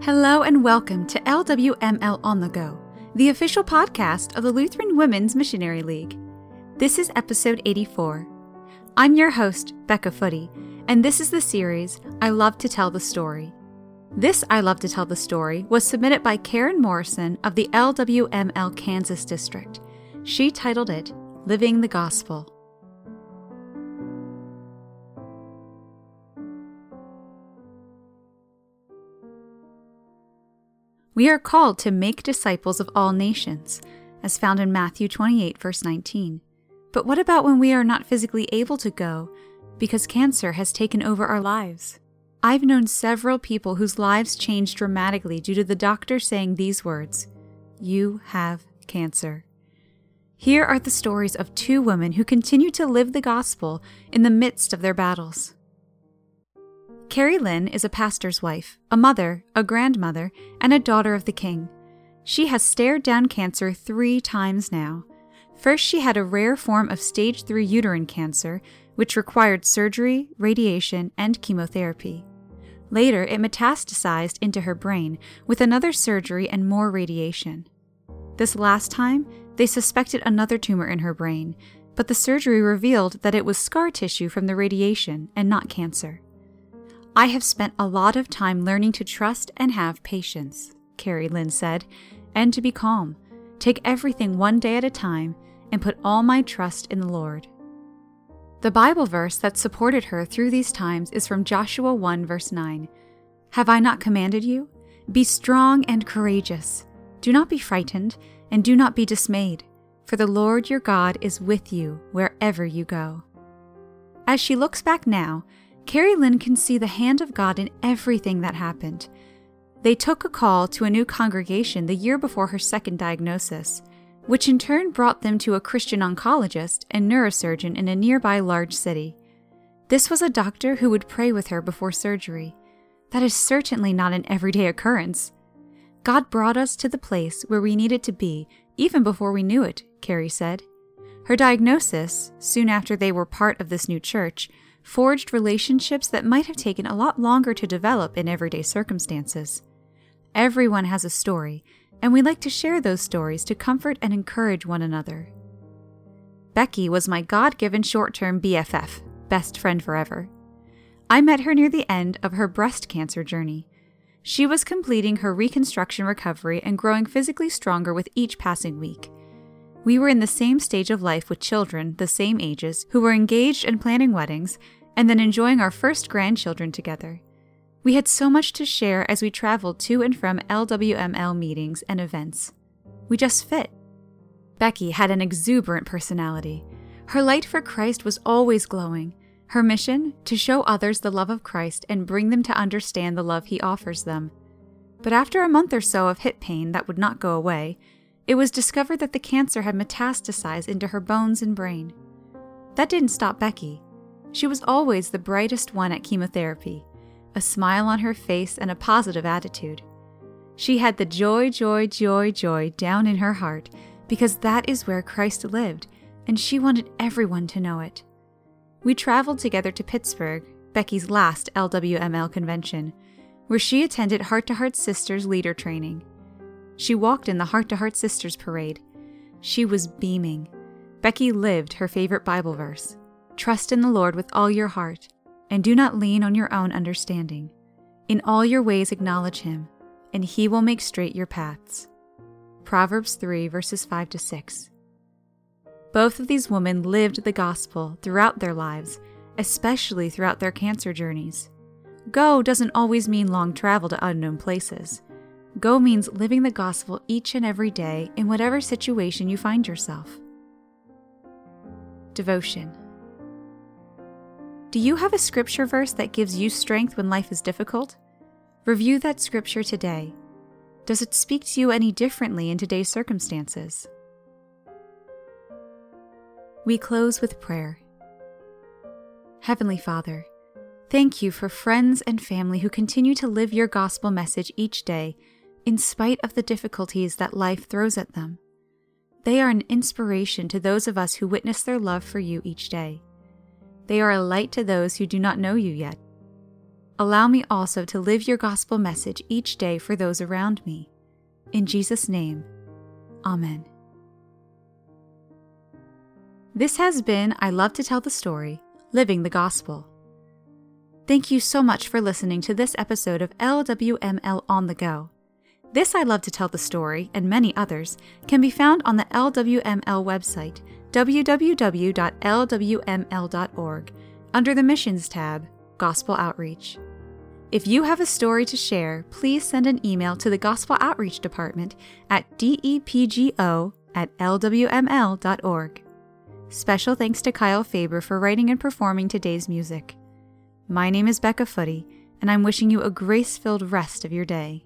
Hello and welcome to LWML On the Go, the official podcast of the Lutheran Women's Missionary League. This is episode 84. I'm your host, Becca Footy, and this is the series I Love to Tell the Story. This I Love to Tell the Story was submitted by Karen Morrison of the LWML Kansas District. She titled it Living the Gospel. We are called to make disciples of all nations, as found in Matthew 28, verse 19. But what about when we are not physically able to go because cancer has taken over our lives? I've known several people whose lives changed dramatically due to the doctor saying these words You have cancer. Here are the stories of two women who continue to live the gospel in the midst of their battles. Carrie Lynn is a pastor's wife, a mother, a grandmother, and a daughter of the king. She has stared down cancer three times now. First, she had a rare form of stage 3 uterine cancer, which required surgery, radiation, and chemotherapy. Later, it metastasized into her brain with another surgery and more radiation. This last time, they suspected another tumor in her brain, but the surgery revealed that it was scar tissue from the radiation and not cancer. I have spent a lot of time learning to trust and have patience, Carrie Lynn said, and to be calm, take everything one day at a time, and put all my trust in the Lord. The Bible verse that supported her through these times is from Joshua 1, verse 9. Have I not commanded you? Be strong and courageous. Do not be frightened, and do not be dismayed, for the Lord your God is with you wherever you go. As she looks back now, Carrie Lynn can see the hand of God in everything that happened. They took a call to a new congregation the year before her second diagnosis, which in turn brought them to a Christian oncologist and neurosurgeon in a nearby large city. This was a doctor who would pray with her before surgery. That is certainly not an everyday occurrence. God brought us to the place where we needed to be even before we knew it, Carrie said. Her diagnosis, soon after they were part of this new church, forged relationships that might have taken a lot longer to develop in everyday circumstances. Everyone has a story, and we like to share those stories to comfort and encourage one another. Becky was my God given short term BFF, best friend forever. I met her near the end of her breast cancer journey. She was completing her reconstruction recovery and growing physically stronger with each passing week. We were in the same stage of life with children the same ages who were engaged and planning weddings and then enjoying our first grandchildren together. We had so much to share as we traveled to and from LWML meetings and events. We just fit. Becky had an exuberant personality. Her light for Christ was always glowing. Her mission, to show others the love of Christ and bring them to understand the love he offers them. But after a month or so of hip pain that would not go away, it was discovered that the cancer had metastasized into her bones and brain. That didn't stop Becky. She was always the brightest one at chemotherapy, a smile on her face and a positive attitude. She had the joy, joy, joy, joy down in her heart because that is where Christ lived, and she wanted everyone to know it. We traveled together to Pittsburgh, Becky's last LWML convention, where she attended Heart to Heart Sisters leader training. She walked in the Heart to Heart Sisters parade. She was beaming. Becky lived her favorite Bible verse Trust in the Lord with all your heart, and do not lean on your own understanding. In all your ways acknowledge him, and he will make straight your paths. Proverbs 3, verses 5 to 6. Both of these women lived the gospel throughout their lives, especially throughout their cancer journeys. Go doesn't always mean long travel to unknown places. Go means living the gospel each and every day in whatever situation you find yourself. Devotion. Do you have a scripture verse that gives you strength when life is difficult? Review that scripture today. Does it speak to you any differently in today's circumstances? We close with prayer. Heavenly Father, thank you for friends and family who continue to live your gospel message each day in spite of the difficulties that life throws at them. They are an inspiration to those of us who witness their love for you each day. They are a light to those who do not know you yet. allow me also to live your gospel message each day for those around me. In Jesus' name, Amen. This has been I Love to Tell the Story Living the Gospel. Thank you so much for listening to this episode of LWML On the Go. This I Love to Tell the Story, and many others, can be found on the LWML website, www.lwml.org, under the Missions tab, Gospel Outreach. If you have a story to share, please send an email to the Gospel Outreach Department at depgo at lwml.org. Special thanks to Kyle Faber for writing and performing today's music. My name is Becca Footy, and I'm wishing you a grace filled rest of your day.